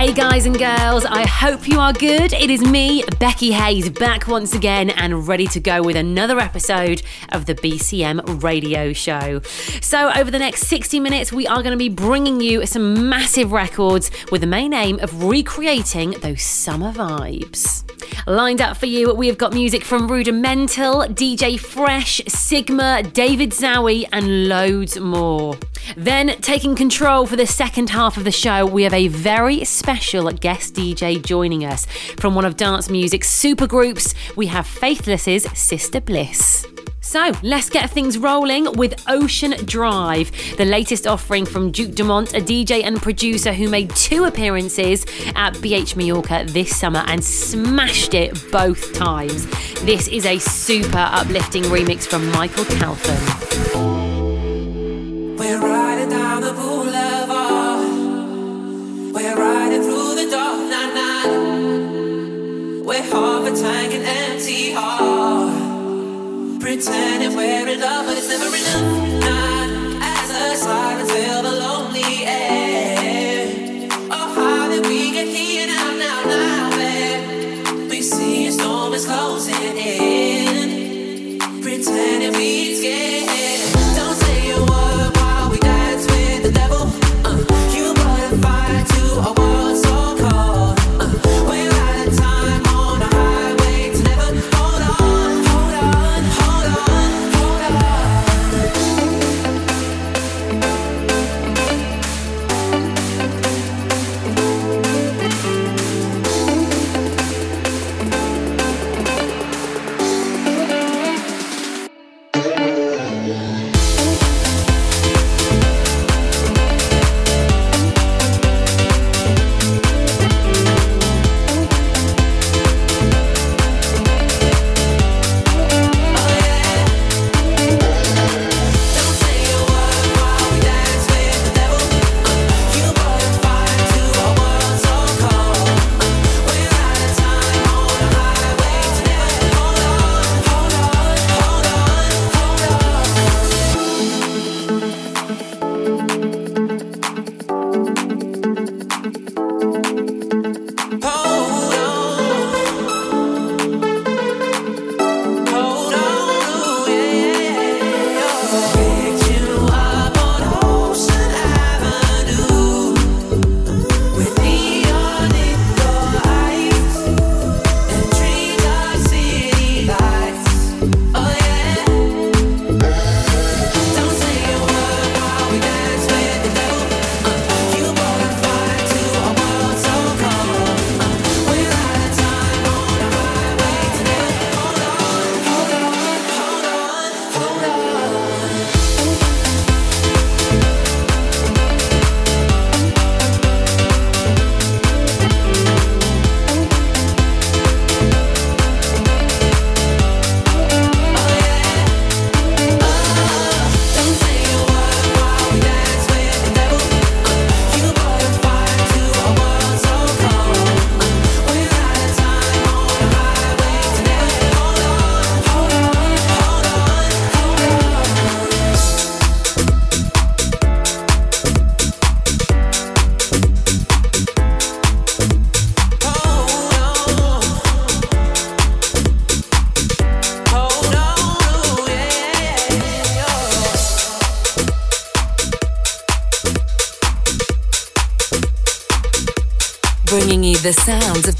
Hey guys and girls, I hope you are good. It is me, Becky Hayes, back once again and ready to go with another episode of the BCM radio show. So, over the next 60 minutes, we are going to be bringing you some massive records with the main aim of recreating those summer vibes. Lined up for you, we have got music from Rudimental, DJ Fresh, Sigma, David Zowie, and loads more. Then, taking control for the second half of the show, we have a very special guest DJ joining us. From one of dance music's supergroups, we have Faithless's Sister Bliss. So let's get things rolling with Ocean Drive, the latest offering from Duke Dumont, a DJ and producer who made two appearances at BH Mallorca this summer and smashed it both times. This is a super uplifting remix from Michael Calfan. We're riding down the boulevard. We're riding We're half a tank and empty heart. Pretending we're in love, but it's never enough. Not as the silence fill the lonely air. Oh, how did we get here now, now, now? Where we see a storm is closing in. Pretending we scared.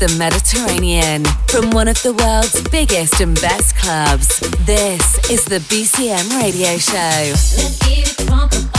The Mediterranean from one of the world's biggest and best clubs. This is the BCM radio show.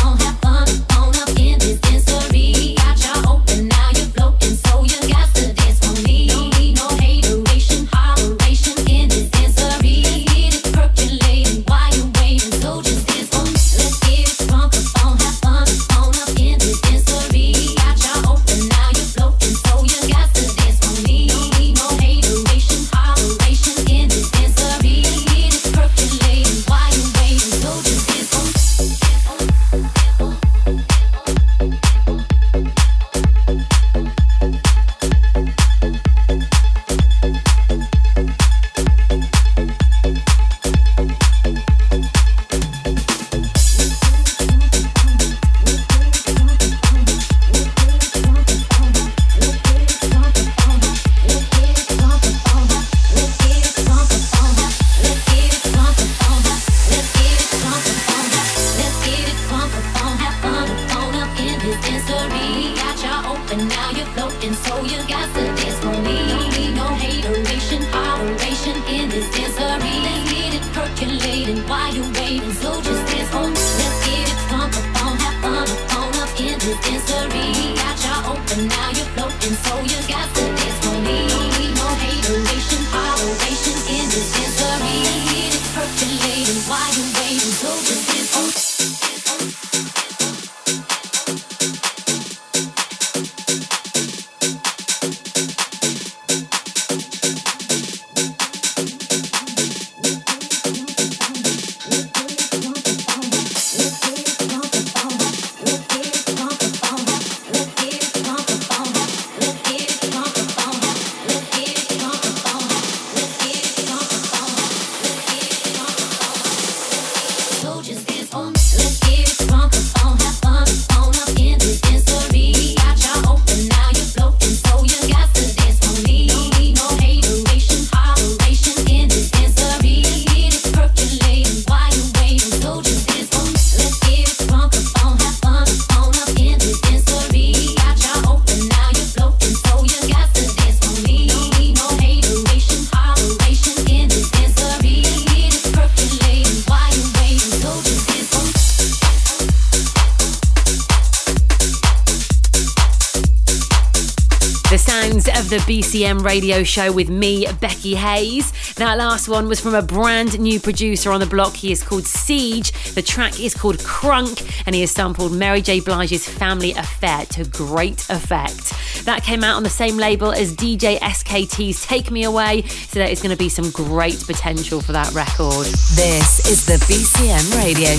BCM radio show with me, Becky Hayes. That last one was from a brand new producer on the block. He is called Siege. The track is called Crunk, and he has sampled Mary J. Blige's Family Affair to great effect. That came out on the same label as DJ SKT's Take Me Away, so there is going to be some great potential for that record. This is the BCM radio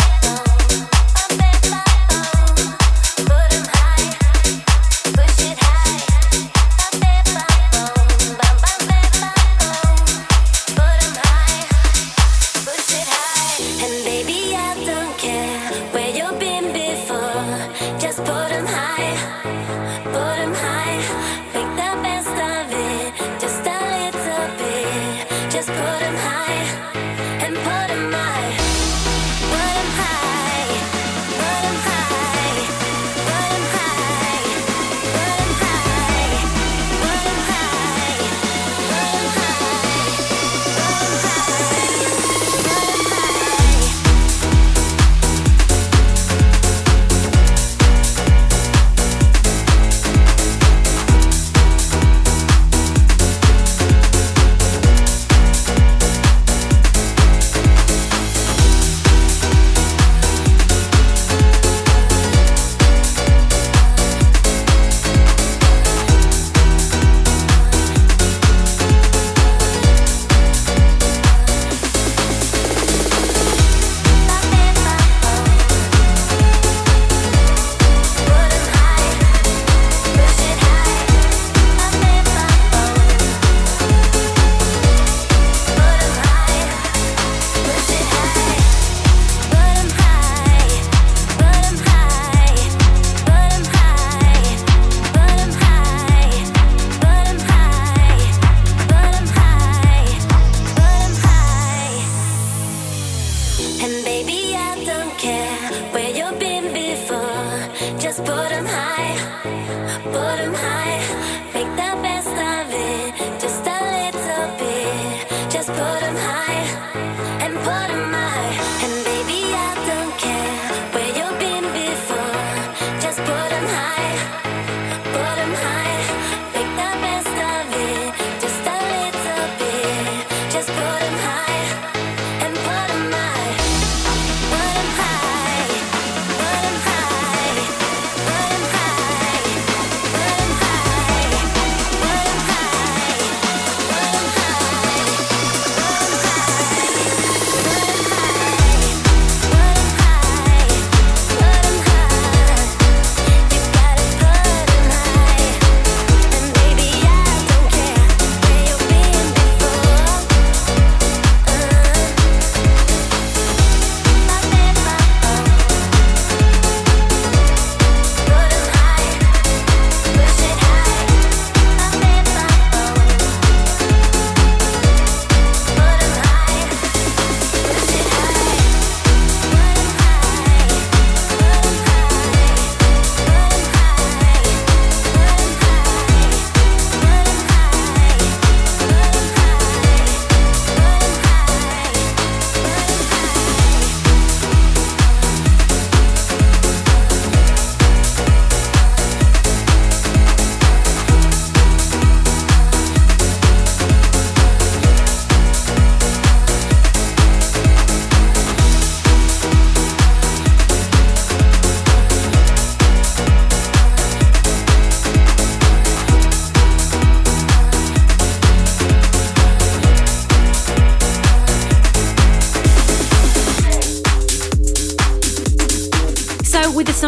show. put him high, put him high.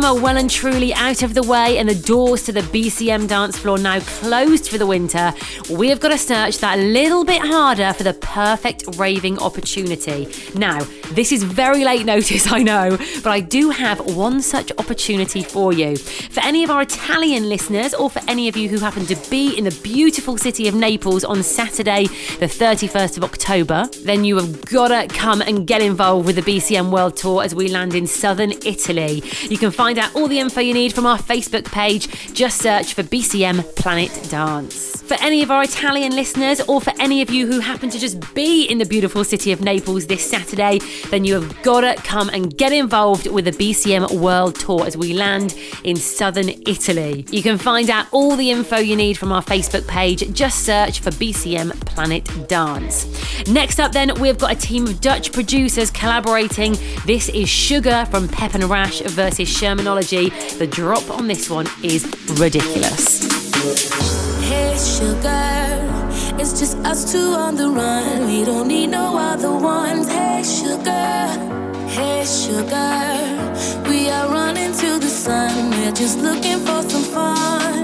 Summer well and truly out of the way and the doors to the BCM dance floor now closed for the winter, we have got to search that little bit harder for the perfect raving opportunity. Now, this is very late notice, I know, but I do have one such opportunity for you. For any of our Italian listeners, or for any of you who happen to be in the beautiful city of Naples on Saturday, the 31st of October, then you have got to come and get involved with the BCM World Tour as we land in southern Italy. You can find out all the info you need from our Facebook page. Just search for BCM Planet Dance. For any of our Italian listeners, or for any of you who happen to just be in the beautiful city of Naples this Saturday, then you have got to come and get involved with the BCM World Tour as we land in southern Italy. You can find out all the info you need from our Facebook page. Just search for BCM Planet Dance. Next up, then, we've got a team of Dutch producers collaborating. This is Sugar from Pep and Rash versus Shermanology. The drop on this one is ridiculous. Hey, sugar, it's just us two on the run. We don't need no other ones. Hey, sugar, hey, sugar, we are running to the sun. We're just looking for some fun.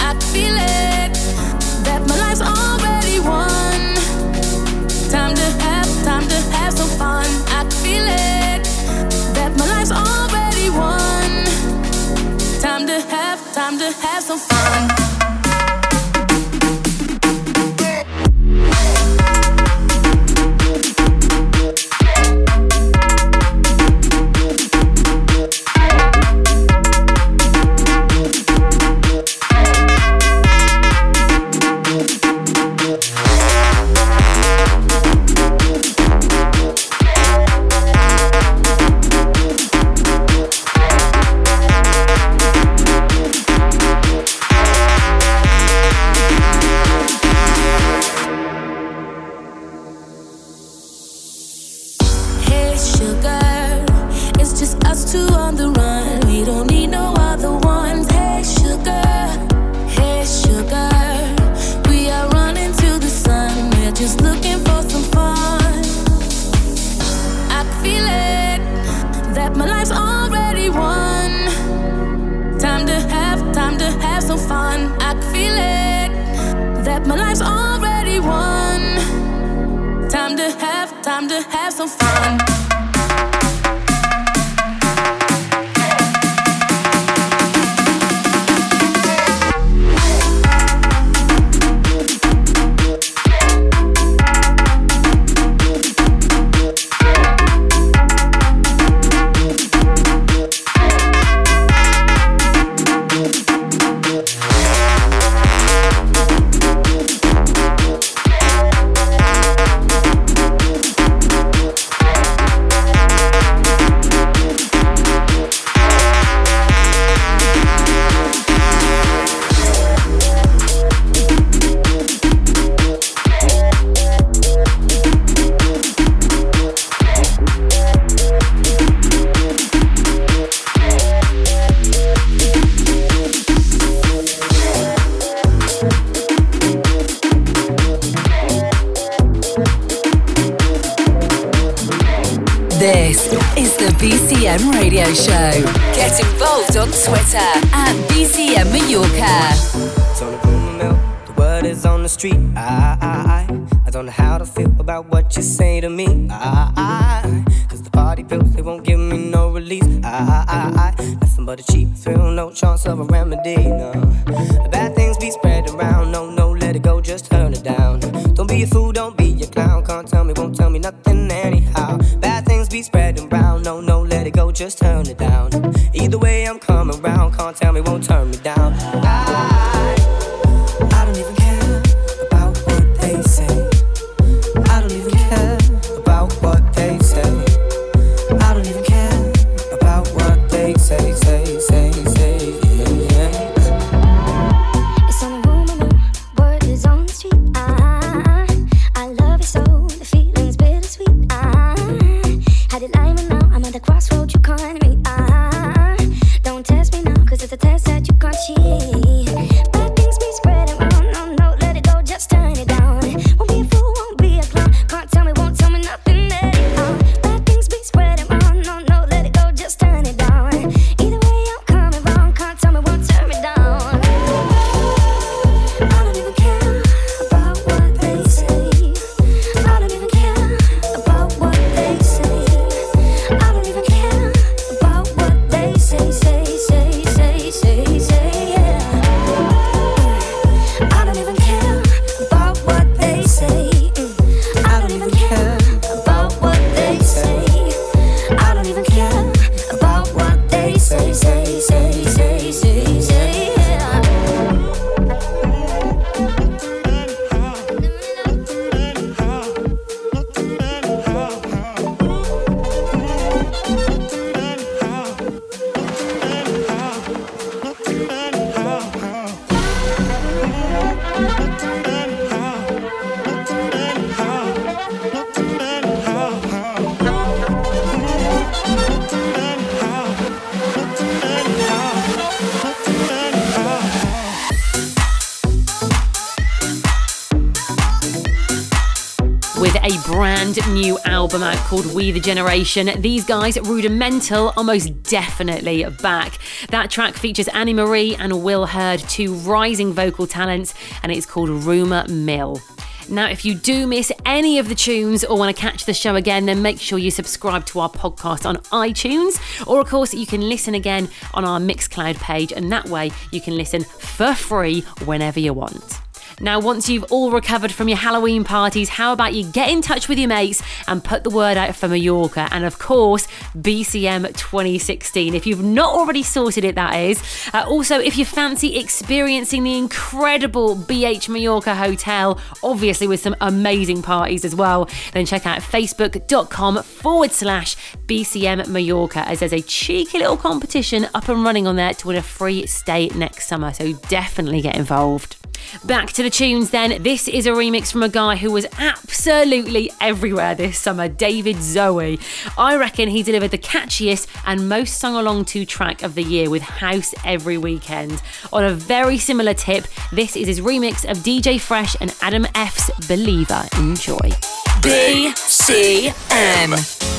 I feel it that my life's already time to have some fun. Show. Get involved on Twitter at BCM Mallorca. It's the the word is on the street. I, I, I, I don't know how to feel about what you say to me. I, I, cause the party pills, they won't give me no. I, I, I, nothing but a cheap thrill, no chance of a remedy, no. The bad things be spread around, no, no, let it go, just turn it down. Don't be a fool, don't be a clown, can't tell me, won't tell me nothing anyhow. Bad things be spreading around, no, no, let just turn it down. Either way, I'm coming round, can't tell me, won't turn me down. I, I called We the Generation. These guys, Rudimental, are most definitely back. That track features Anne-Marie and Will Heard, two rising vocal talents, and it's called Rumour Mill. Now, if you do miss any of the tunes or want to catch the show again, then make sure you subscribe to our podcast on iTunes. Or, of course, you can listen again on our Mixcloud page, and that way you can listen for free whenever you want. Now, once you've all recovered from your Halloween parties, how about you get in touch with your mates and put the word out for Mallorca and, of course, BCM 2016. If you've not already sorted it, that is. Uh, also, if you fancy experiencing the incredible BH Mallorca Hotel, obviously with some amazing parties as well, then check out facebook.com forward slash BCM Mallorca as there's a cheeky little competition up and running on there to win a free stay next summer. So definitely get involved. Back to the tunes then. This is a remix from a guy who was absolutely everywhere this summer, David Zowie. I reckon he delivered the catchiest and most sung along to track of the year with House Every Weekend. On a very similar tip, this is his remix of DJ Fresh and Adam F's Believer. Enjoy. BCM. The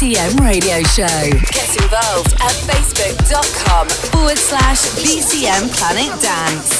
BCM Radio Show. Get involved at facebook.com forward slash BCM Planet Dance.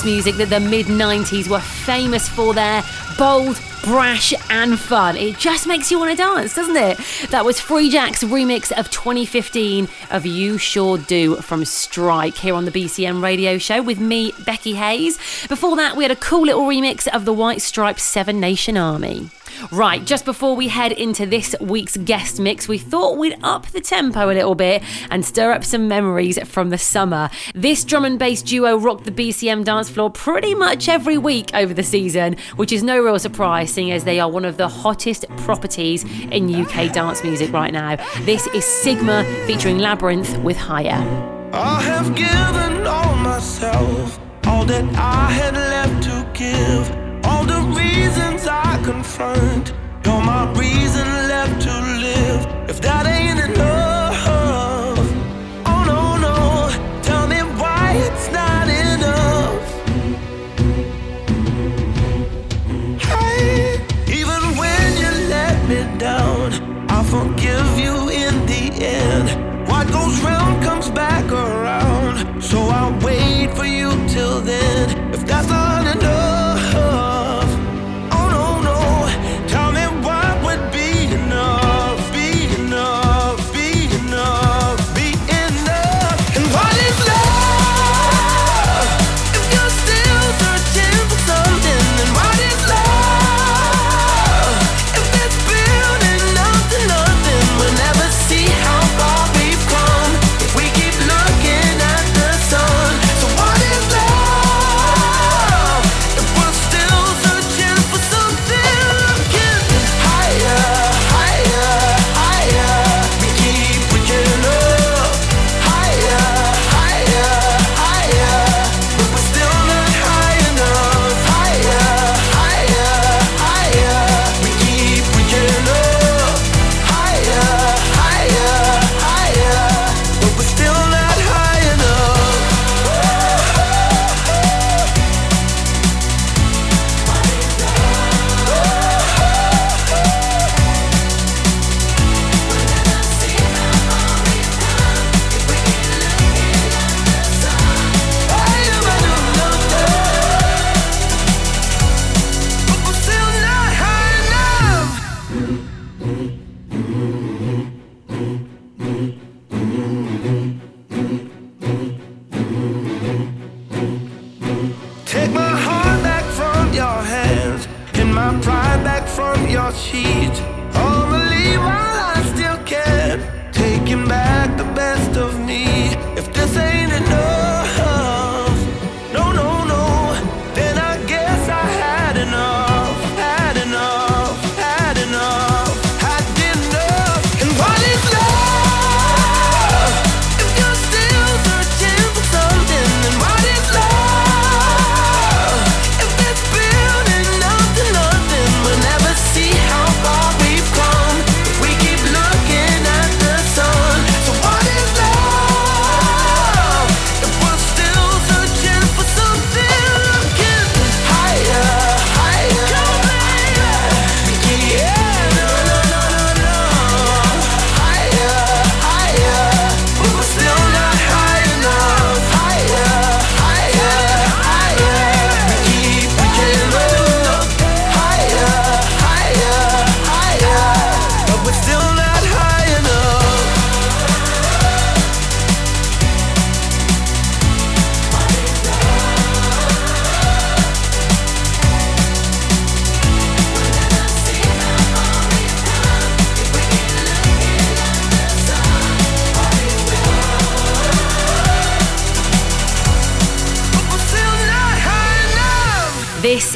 House music that the mid 90s were famous for their bold, brash, and fun. It just makes you want to dance, doesn't it? That was Free Jack's remix of 2015 of You Sure Do from Strike here on the BCM radio show with me, Becky Hayes. Before that, we had a cool little remix of the White Stripes Seven Nation Army. Right, just before we head into this week's guest mix, we thought we'd up the tempo a little bit and stir up some memories from the summer. This drum and bass duo rocked the BCM dance floor pretty much every week over the season, which is no real surprise seeing as they are one of the hottest properties in UK dance music right now. This is Sigma featuring Labrinth with Higher. I have given all myself, all that I had left to give all the reasons I confront. You're my reason left to live. If that ain't enough, oh no, no, tell me why it's not enough. Hey, even when you let me down, I'll forgive you in the end. What goes round comes back around, so I'll wait for you till then. If that's not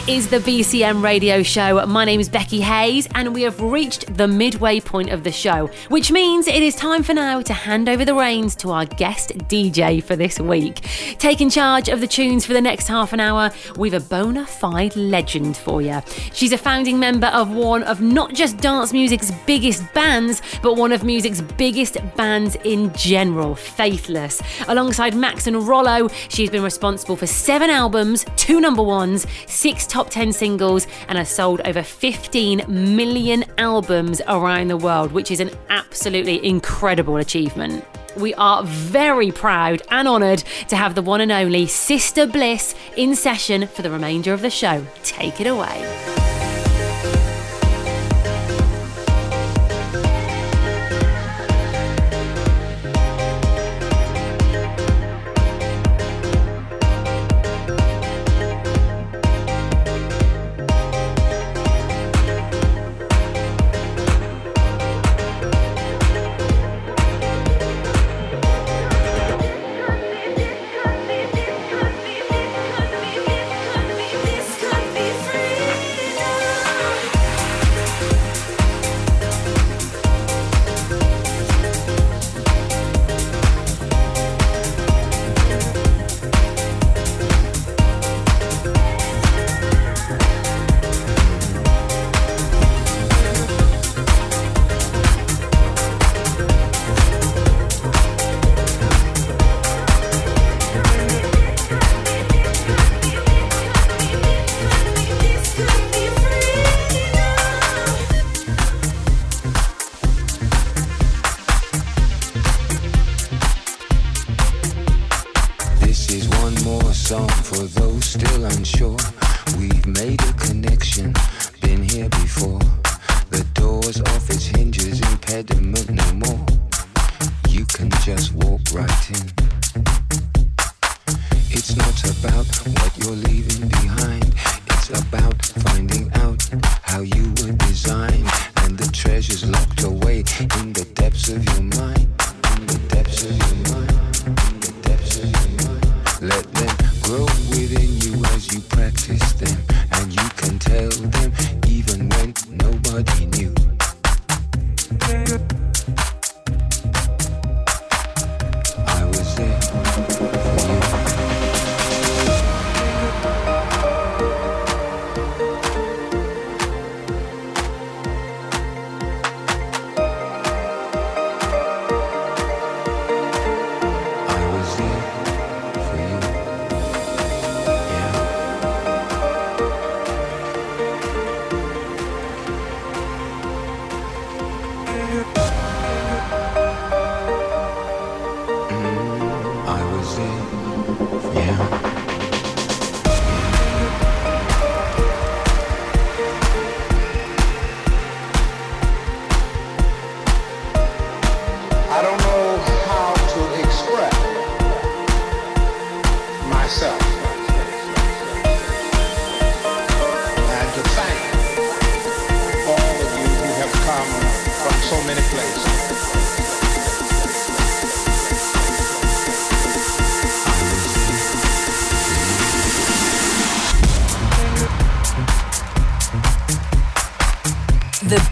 Is the BCM radio show. My name is Becky Hayes, and we have reached the midway point of the show, which means it is time for now to hand over the reins to our guest DJ for this week. Taking charge of the tunes for the next half an hour, we've a bona fide legend for you. She's a founding member of one of not just dance music's biggest bands, but one of music's biggest bands in general, Faithless. Alongside Max and Rollo, she's been responsible for seven albums, two number ones, six top 10 singles, and has sold over 15 million albums around the world, which is an absolutely incredible achievement. We are very proud and honoured to have the one and only Sister Bliss in session for the remainder of the show. Take it away.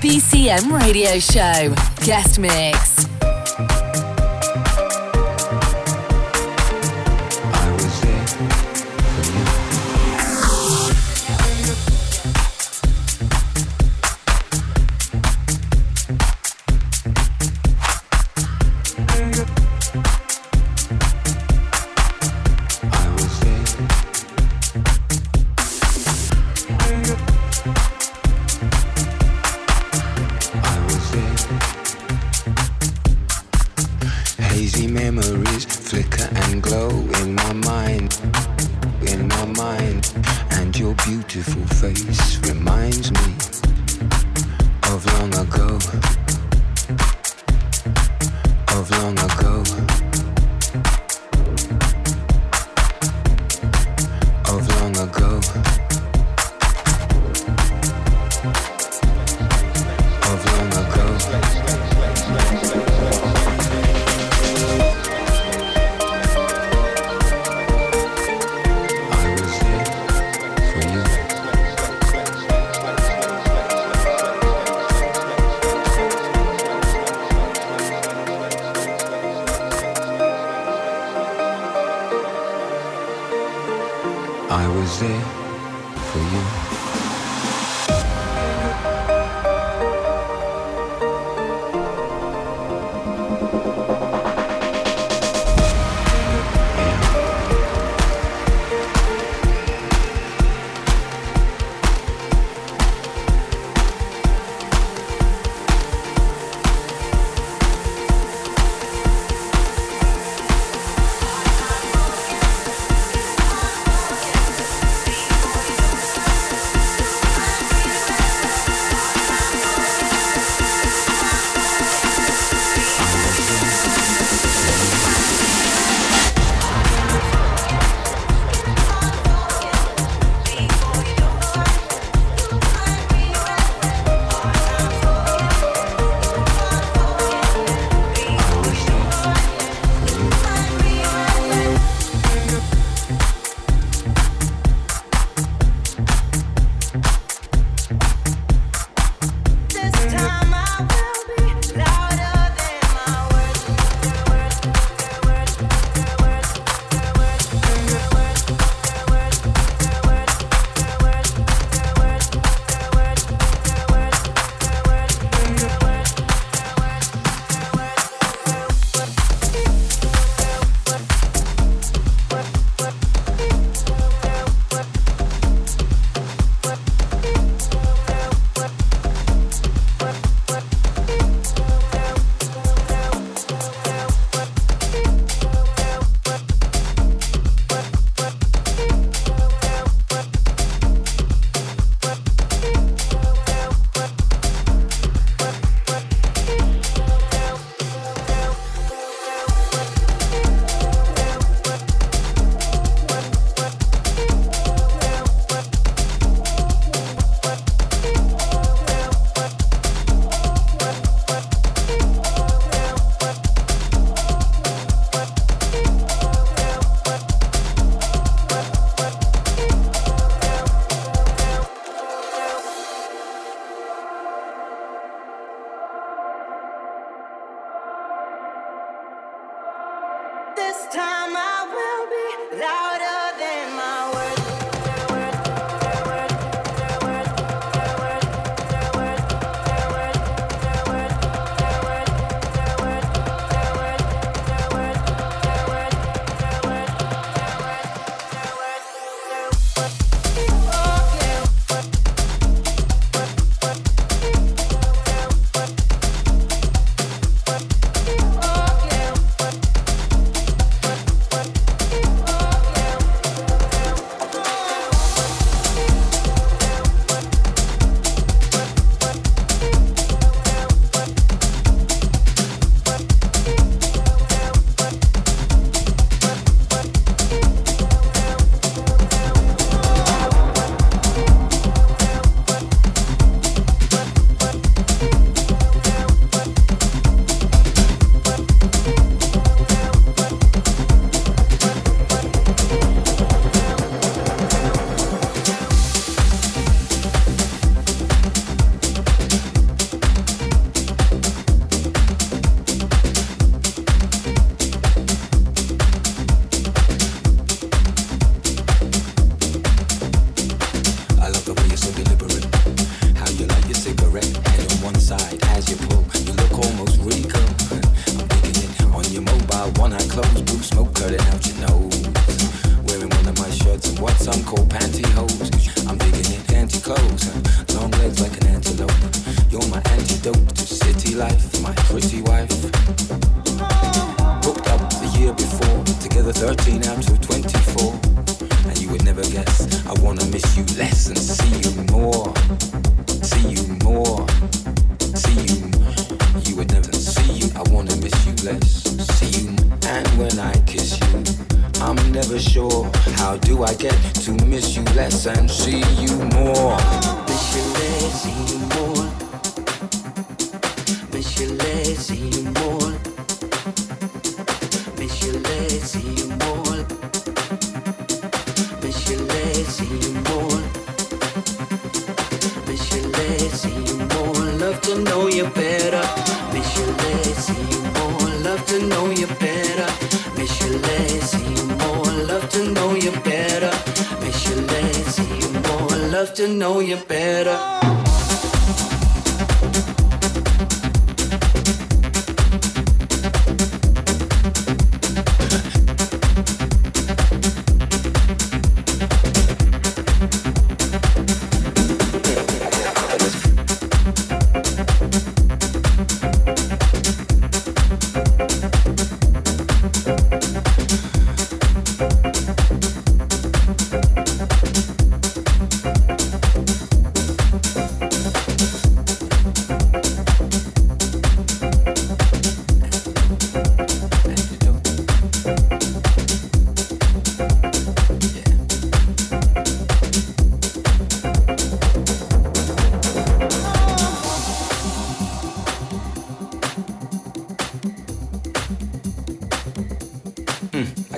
BCM Radio Show. Guest Mix.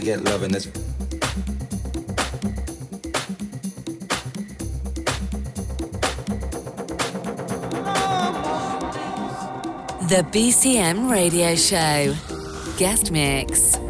get love in this. The BCM Radio Show. Guest Mix.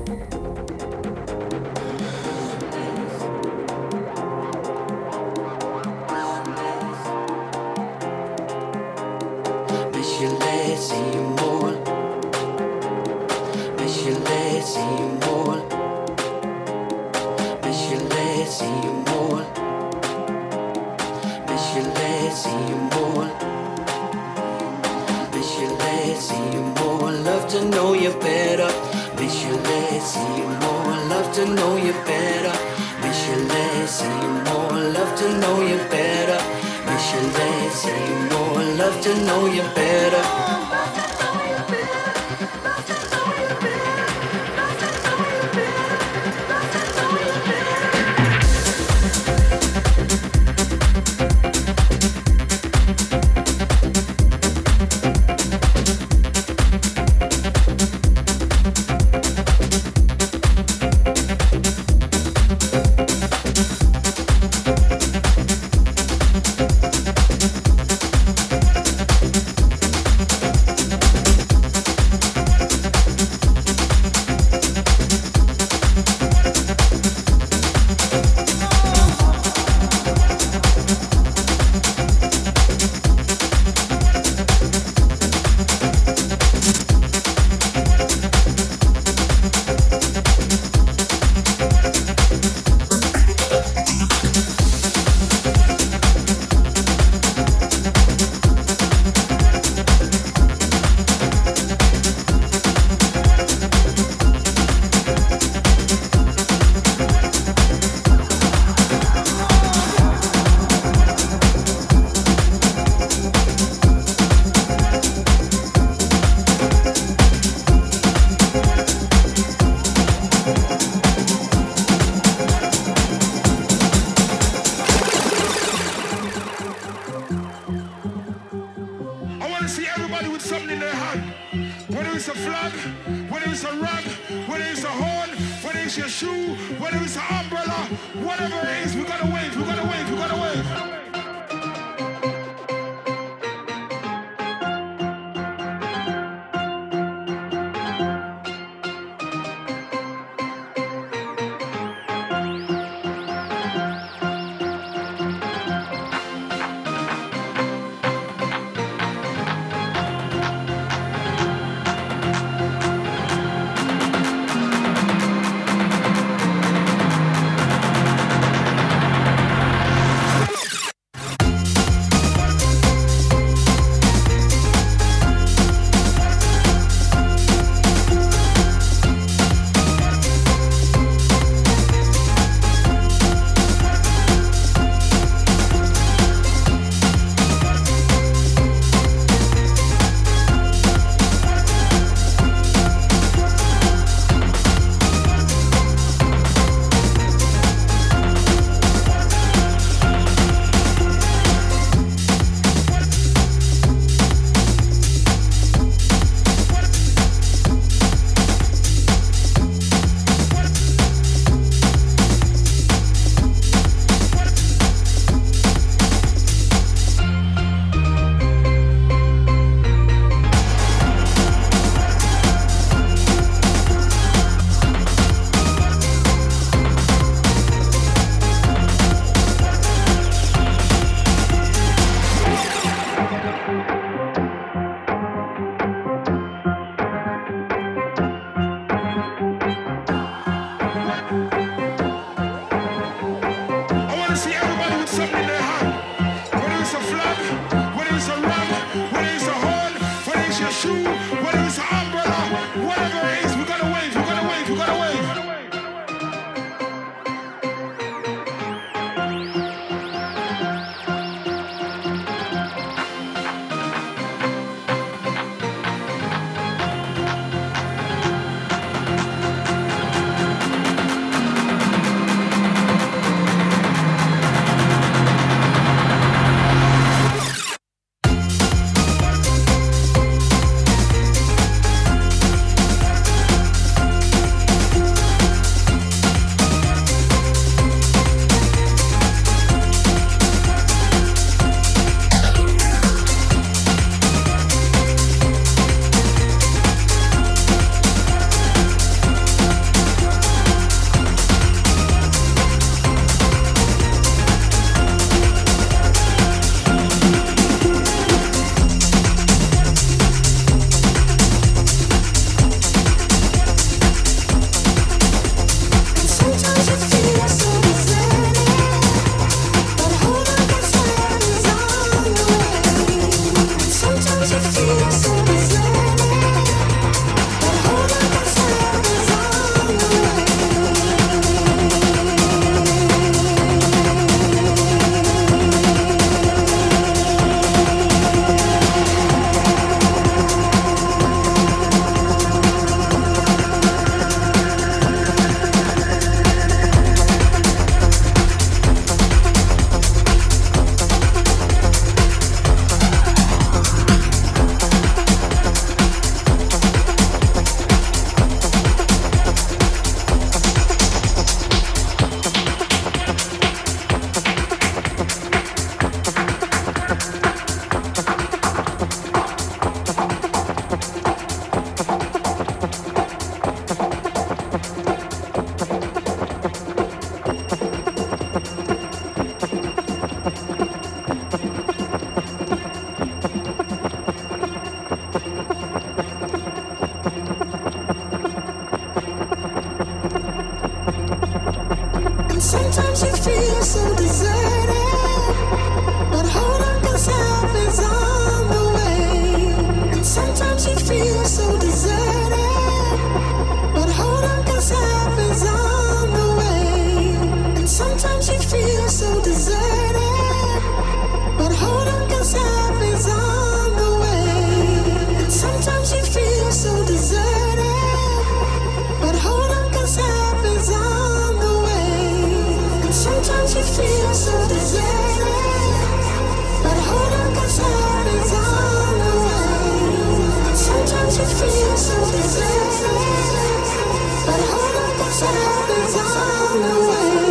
But hold up, I should have been on.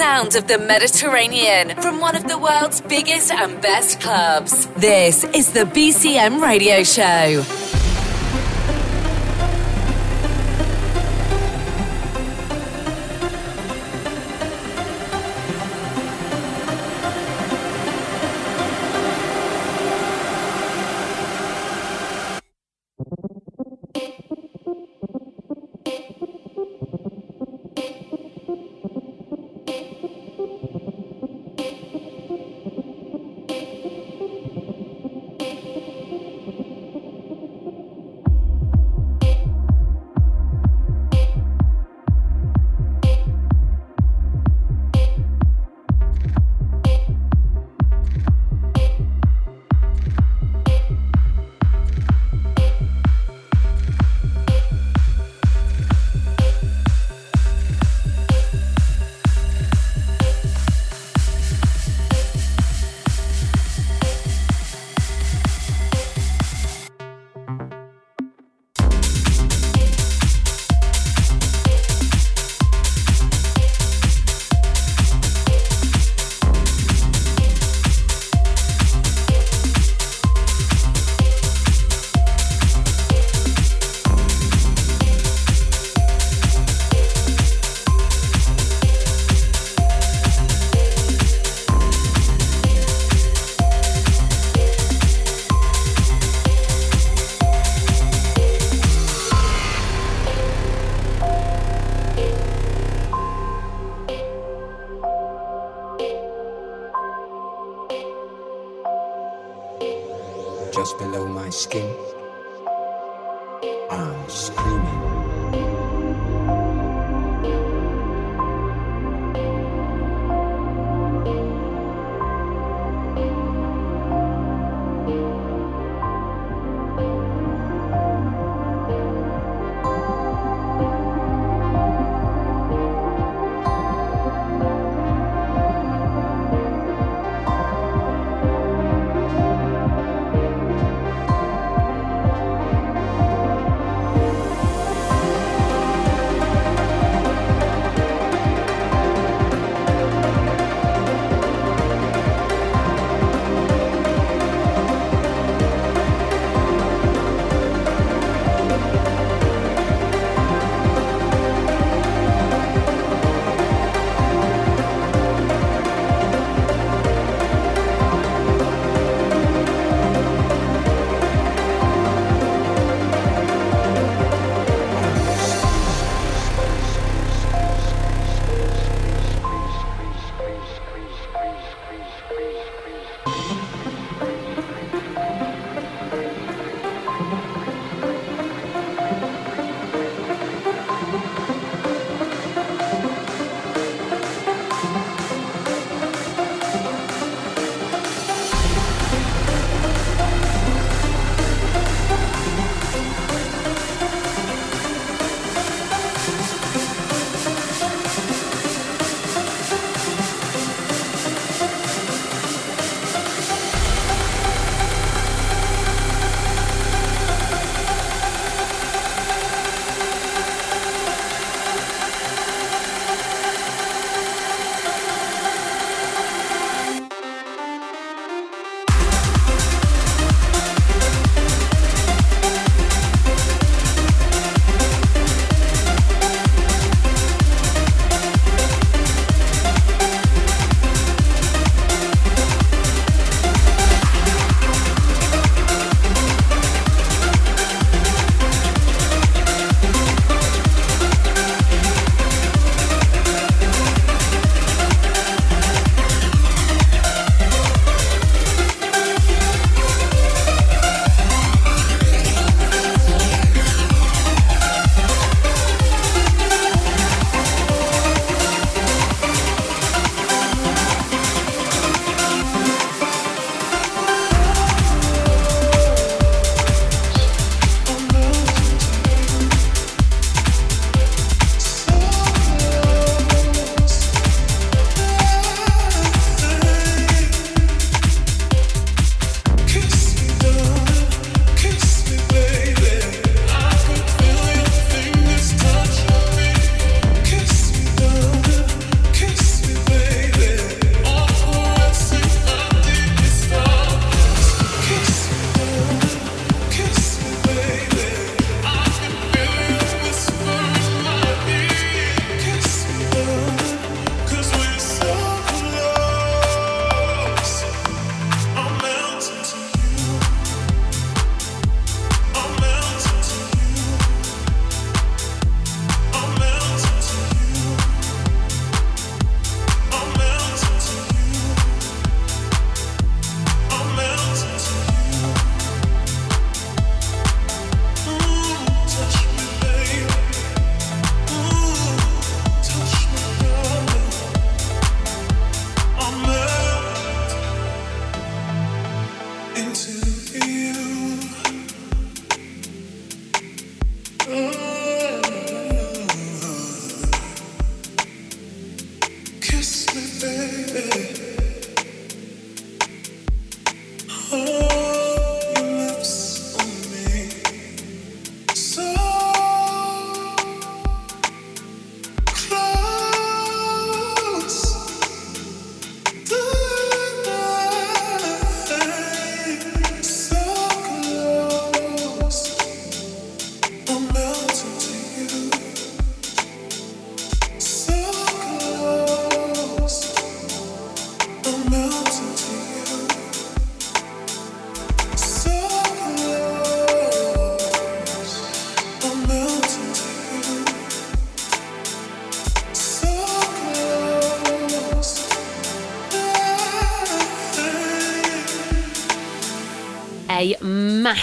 Sounds of the Mediterranean from one of the world's biggest and best clubs. This is the BCM Radio Show.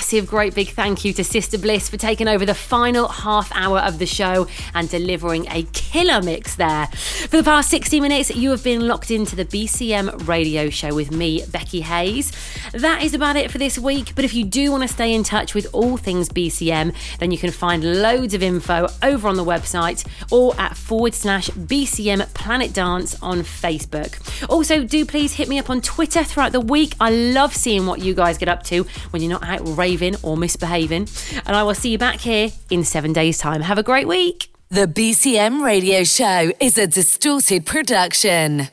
Massive, great big thank you to Sister Bliss for taking over the final half hour of the show and delivering a killer mix there. For the past 60 minutes, you have been locked into the BCM radio show with me, Becky Hayes. That is about it for this week, but if you do want to stay in touch with all things BCM, then you can find loads of info over on the website or at forward slash BCM Planet Dance on Facebook. Also, do please hit me up on Twitter throughout the week. I love seeing what you guys get up to when you're not out raving or misbehaving. And I will see you back here in seven days' time. Have a great week. The BCM radio show is a distorted production.